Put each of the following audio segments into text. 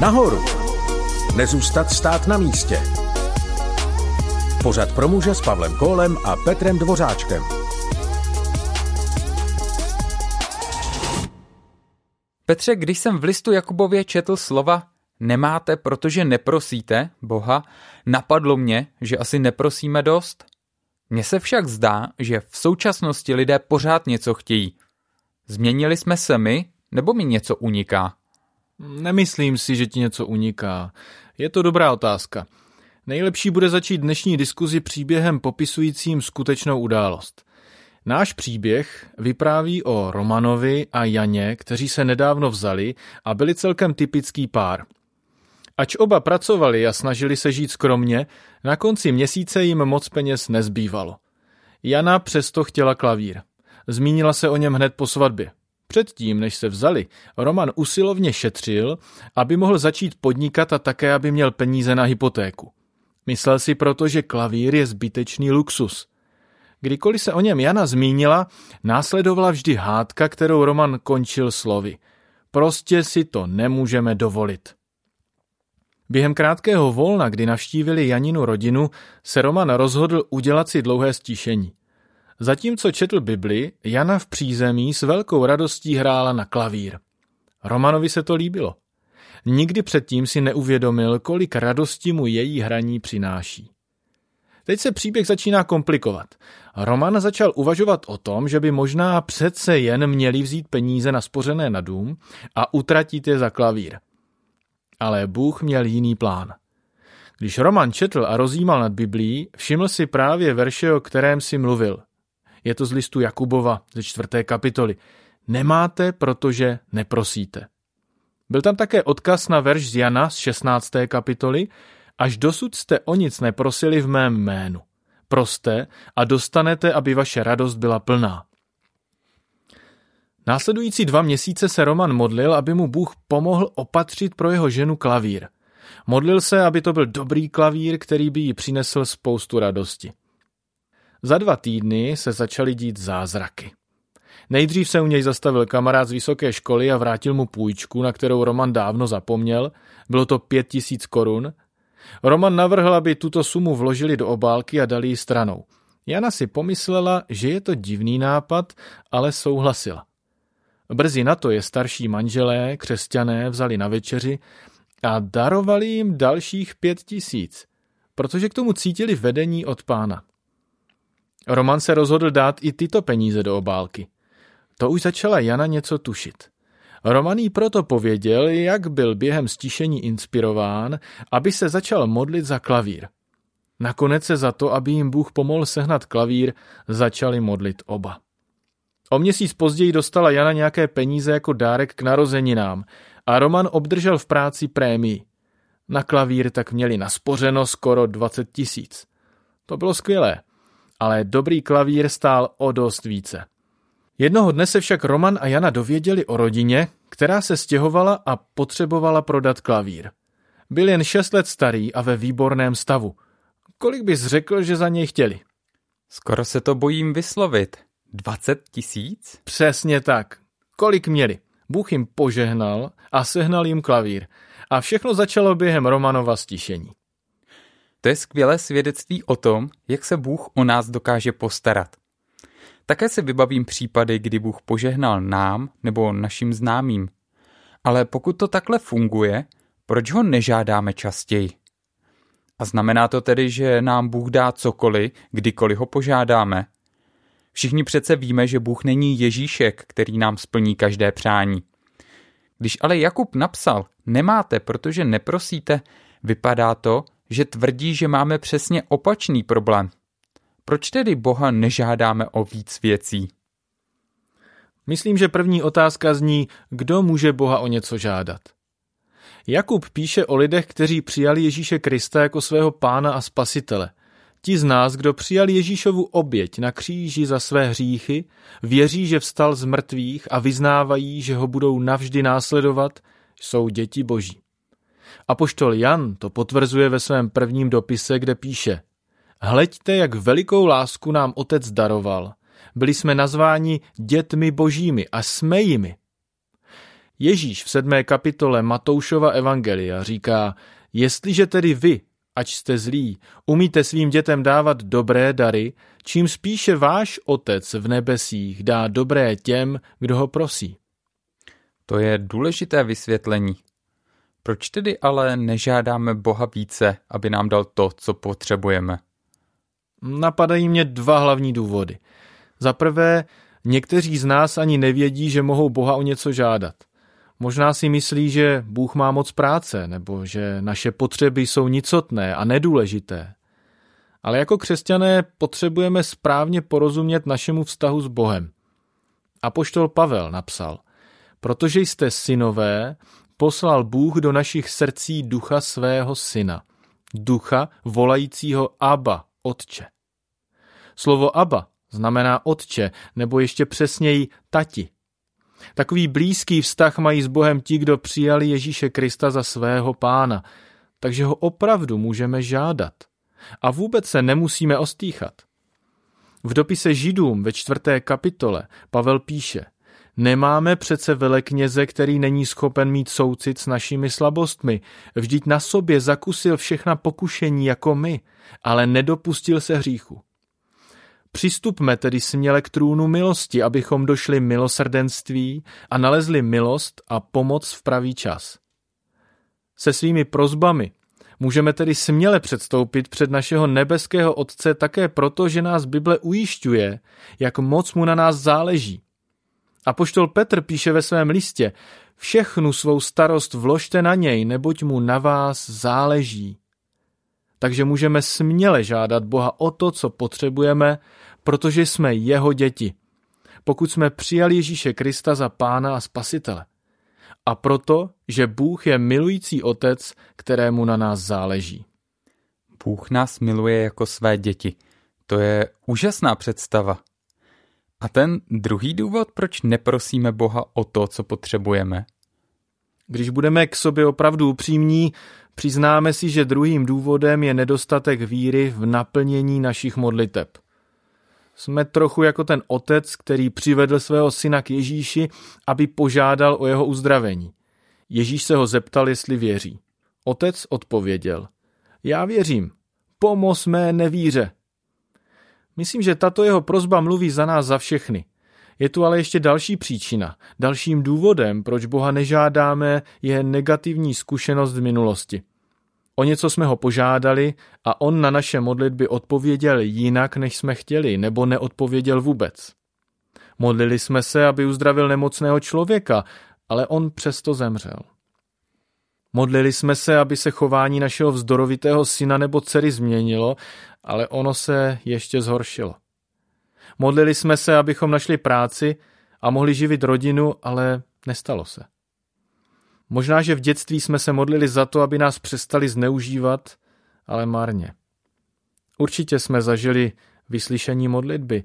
Nahoru. Nezůstat stát na místě. Pořad pro muže s Pavlem Kólem a Petrem Dvořáčkem. Petře, když jsem v listu Jakubově četl slova nemáte, protože neprosíte Boha, napadlo mě, že asi neprosíme dost. Mně se však zdá, že v současnosti lidé pořád něco chtějí. Změnili jsme se my, nebo mi něco uniká? Nemyslím si, že ti něco uniká. Je to dobrá otázka. Nejlepší bude začít dnešní diskuzi příběhem popisujícím skutečnou událost. Náš příběh vypráví o Romanovi a Janě, kteří se nedávno vzali a byli celkem typický pár. Ač oba pracovali a snažili se žít skromně, na konci měsíce jim moc peněz nezbývalo. Jana přesto chtěla klavír. Zmínila se o něm hned po svatbě. Předtím, než se vzali, Roman usilovně šetřil, aby mohl začít podnikat a také, aby měl peníze na hypotéku. Myslel si proto, že klavír je zbytečný luxus. Kdykoliv se o něm Jana zmínila, následovala vždy hádka, kterou Roman končil slovy. Prostě si to nemůžeme dovolit. Během krátkého volna, kdy navštívili Janinu rodinu, se Roman rozhodl udělat si dlouhé stíšení. Zatímco četl Bibli, Jana v přízemí s velkou radostí hrála na klavír. Romanovi se to líbilo. Nikdy předtím si neuvědomil, kolik radosti mu její hraní přináší. Teď se příběh začíná komplikovat. Roman začal uvažovat o tom, že by možná přece jen měli vzít peníze na spořené na dům a utratit je za klavír. Ale Bůh měl jiný plán. Když Roman četl a rozjímal nad Biblí, všiml si právě verše, o kterém si mluvil. Je to z listu Jakubova ze čtvrté kapitoly. Nemáte, protože neprosíte. Byl tam také odkaz na verš z Jana z 16. kapitoly. Až dosud jste o nic neprosili v mém jménu. Proste a dostanete, aby vaše radost byla plná. Následující dva měsíce se Roman modlil, aby mu Bůh pomohl opatřit pro jeho ženu klavír. Modlil se, aby to byl dobrý klavír, který by jí přinesl spoustu radosti. Za dva týdny se začaly dít zázraky. Nejdřív se u něj zastavil kamarád z vysoké školy a vrátil mu půjčku, na kterou Roman dávno zapomněl. Bylo to pět tisíc korun. Roman navrhl, aby tuto sumu vložili do obálky a dali ji stranou. Jana si pomyslela, že je to divný nápad, ale souhlasila. Brzy na to je starší manželé, křesťané, vzali na večeři a darovali jim dalších pět tisíc, protože k tomu cítili vedení od pána. Roman se rozhodl dát i tyto peníze do obálky. To už začala Jana něco tušit. Roman jí proto pověděl, jak byl během stišení inspirován, aby se začal modlit za klavír. Nakonec se za to, aby jim Bůh pomohl sehnat klavír, začali modlit oba. O měsíc později dostala Jana nějaké peníze jako dárek k narozeninám a Roman obdržel v práci prémii. Na klavír tak měli naspořeno skoro 20 tisíc. To bylo skvělé, ale dobrý klavír stál o dost více. Jednoho dne se však Roman a Jana dověděli o rodině, která se stěhovala a potřebovala prodat klavír. Byl jen šest let starý a ve výborném stavu. Kolik bys řekl, že za něj chtěli? Skoro se to bojím vyslovit. 20 tisíc? Přesně tak. Kolik měli? Bůh jim požehnal a sehnal jim klavír. A všechno začalo během Romanova stišení. To je skvělé svědectví o tom, jak se Bůh o nás dokáže postarat. Také si vybavím případy, kdy Bůh požehnal nám nebo našim známým. Ale pokud to takhle funguje, proč ho nežádáme častěji? A znamená to tedy, že nám Bůh dá cokoliv, kdykoliv ho požádáme? Všichni přece víme, že Bůh není Ježíšek, který nám splní každé přání. Když ale Jakub napsal, nemáte, protože neprosíte, vypadá to, že tvrdí, že máme přesně opačný problém. Proč tedy Boha nežádáme o víc věcí? Myslím, že první otázka zní, kdo může Boha o něco žádat. Jakub píše o lidech, kteří přijali Ježíše Krista jako svého pána a spasitele. Ti z nás, kdo přijali Ježíšovu oběť na kříži za své hříchy, věří, že vstal z mrtvých a vyznávají, že ho budou navždy následovat, jsou děti boží. Apoštol Jan to potvrzuje ve svém prvním dopise, kde píše Hleďte, jak velikou lásku nám otec daroval. Byli jsme nazváni dětmi božími a jsme jimi. Ježíš v sedmé kapitole Matoušova Evangelia říká, jestliže tedy vy, ač jste zlí, umíte svým dětem dávat dobré dary, čím spíše váš Otec v nebesích dá dobré těm, kdo ho prosí. To je důležité vysvětlení. Proč tedy ale nežádáme Boha více, aby nám dal to, co potřebujeme? Napadají mě dva hlavní důvody. Za prvé, někteří z nás ani nevědí, že mohou Boha o něco žádat. Možná si myslí, že Bůh má moc práce, nebo že naše potřeby jsou nicotné a nedůležité. Ale jako křesťané potřebujeme správně porozumět našemu vztahu s Bohem. A poštol Pavel napsal, protože jste synové, poslal Bůh do našich srdcí ducha svého syna, ducha volajícího Abba, Otče. Slovo Abba znamená Otče, nebo ještě přesněji Tati. Takový blízký vztah mají s Bohem ti, kdo přijali Ježíše Krista za svého pána, takže ho opravdu můžeme žádat. A vůbec se nemusíme ostýchat. V dopise Židům ve čtvrté kapitole Pavel píše – Nemáme přece velekněze, který není schopen mít soucit s našimi slabostmi. Vždyť na sobě zakusil všechna pokušení jako my, ale nedopustil se hříchu. Přistupme tedy směle k trůnu milosti, abychom došli milosrdenství a nalezli milost a pomoc v pravý čas. Se svými prozbami můžeme tedy směle předstoupit před našeho nebeského Otce také proto, že nás Bible ujišťuje, jak moc mu na nás záleží. A poštol Petr píše ve svém listě, všechnu svou starost vložte na něj, neboť mu na vás záleží. Takže můžeme směle žádat Boha o to, co potřebujeme, protože jsme jeho děti. Pokud jsme přijali Ježíše Krista za pána a spasitele. A proto, že Bůh je milující otec, kterému na nás záleží. Bůh nás miluje jako své děti. To je úžasná představa. A ten druhý důvod, proč neprosíme Boha o to, co potřebujeme? Když budeme k sobě opravdu upřímní, přiznáme si, že druhým důvodem je nedostatek víry v naplnění našich modliteb. Jsme trochu jako ten otec, který přivedl svého syna k Ježíši, aby požádal o jeho uzdravení. Ježíš se ho zeptal, jestli věří. Otec odpověděl. Já věřím. Pomoz mé nevíře. Myslím, že tato jeho prozba mluví za nás za všechny. Je tu ale ještě další příčina. Dalším důvodem, proč Boha nežádáme, je negativní zkušenost z minulosti. O něco jsme ho požádali a on na naše modlitby odpověděl jinak, než jsme chtěli, nebo neodpověděl vůbec. Modlili jsme se, aby uzdravil nemocného člověka, ale on přesto zemřel. Modlili jsme se, aby se chování našeho vzdorovitého syna nebo dcery změnilo, ale ono se ještě zhoršilo. Modlili jsme se, abychom našli práci a mohli živit rodinu, ale nestalo se. Možná, že v dětství jsme se modlili za to, aby nás přestali zneužívat, ale marně. Určitě jsme zažili vyslyšení modlitby,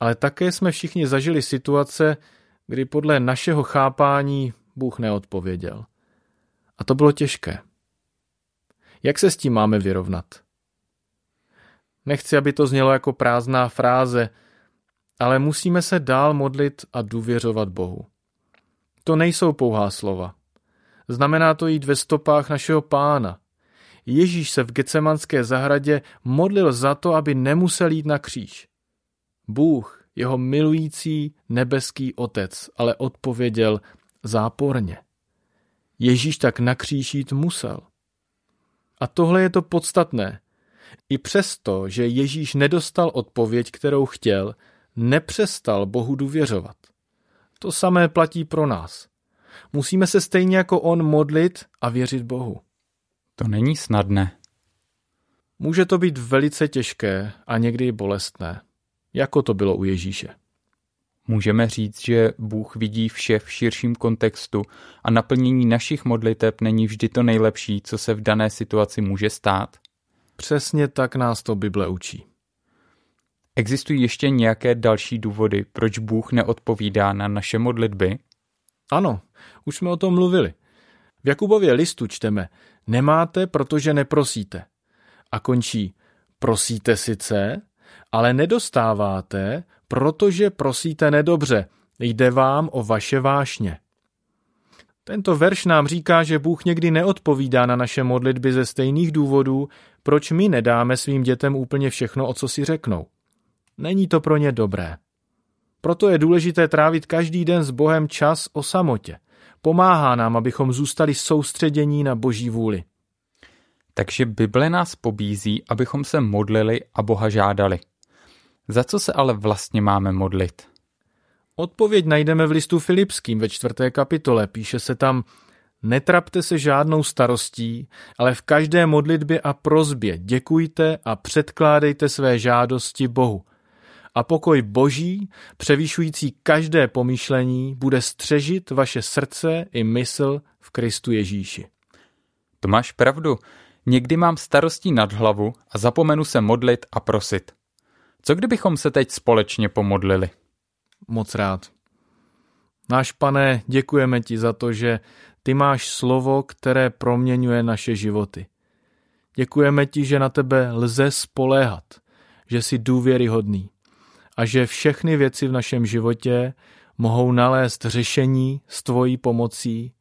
ale také jsme všichni zažili situace, kdy podle našeho chápání Bůh neodpověděl. A to bylo těžké. Jak se s tím máme vyrovnat? Nechci, aby to znělo jako prázdná fráze, ale musíme se dál modlit a důvěřovat Bohu. To nejsou pouhá slova. Znamená to jít ve stopách našeho pána. Ježíš se v Gecemanské zahradě modlil za to, aby nemusel jít na kříž. Bůh, jeho milující nebeský otec, ale odpověděl záporně. Ježíš tak na kříž jít musel. A tohle je to podstatné. I přesto, že Ježíš nedostal odpověď, kterou chtěl, nepřestal Bohu důvěřovat. To samé platí pro nás. Musíme se stejně jako on modlit a věřit Bohu. To není snadné. Může to být velice těžké a někdy i bolestné, jako to bylo u Ježíše. Můžeme říct, že Bůh vidí vše v širším kontextu a naplnění našich modliteb není vždy to nejlepší, co se v dané situaci může stát? Přesně tak nás to Bible učí. Existují ještě nějaké další důvody, proč Bůh neodpovídá na naše modlitby? Ano, už jsme o tom mluvili. V Jakubově listu čteme, nemáte, protože neprosíte. A končí, prosíte sice, ale nedostáváte, protože prosíte nedobře. Jde vám o vaše vášně. Tento verš nám říká, že Bůh někdy neodpovídá na naše modlitby ze stejných důvodů, proč my nedáme svým dětem úplně všechno, o co si řeknou. Není to pro ně dobré. Proto je důležité trávit každý den s Bohem čas o samotě. Pomáhá nám, abychom zůstali soustředění na Boží vůli. Takže Bible nás pobízí, abychom se modlili a Boha žádali. Za co se ale vlastně máme modlit? Odpověď najdeme v listu Filipským ve čtvrté kapitole. Píše se tam, netrapte se žádnou starostí, ale v každé modlitbě a prozbě děkujte a předkládejte své žádosti Bohu. A pokoj boží, převýšující každé pomýšlení, bude střežit vaše srdce i mysl v Kristu Ježíši. To máš pravdu. Někdy mám starostí nad hlavu a zapomenu se modlit a prosit. Co kdybychom se teď společně pomodlili? Moc rád. Náš pane, děkujeme ti za to, že ty máš slovo, které proměňuje naše životy. Děkujeme ti, že na tebe lze spoléhat, že jsi důvěryhodný a že všechny věci v našem životě mohou nalézt řešení s tvojí pomocí.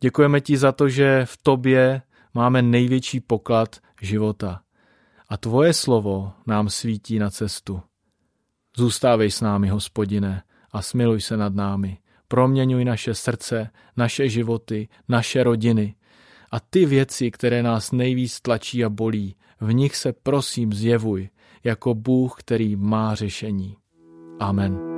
Děkujeme ti za to, že v tobě máme největší poklad života. A tvoje slovo nám svítí na cestu. Zůstávej s námi, hospodine, a smiluj se nad námi. Proměňuj naše srdce, naše životy, naše rodiny. A ty věci, které nás nejvíc tlačí a bolí, v nich se prosím zjevuj, jako Bůh, který má řešení. Amen.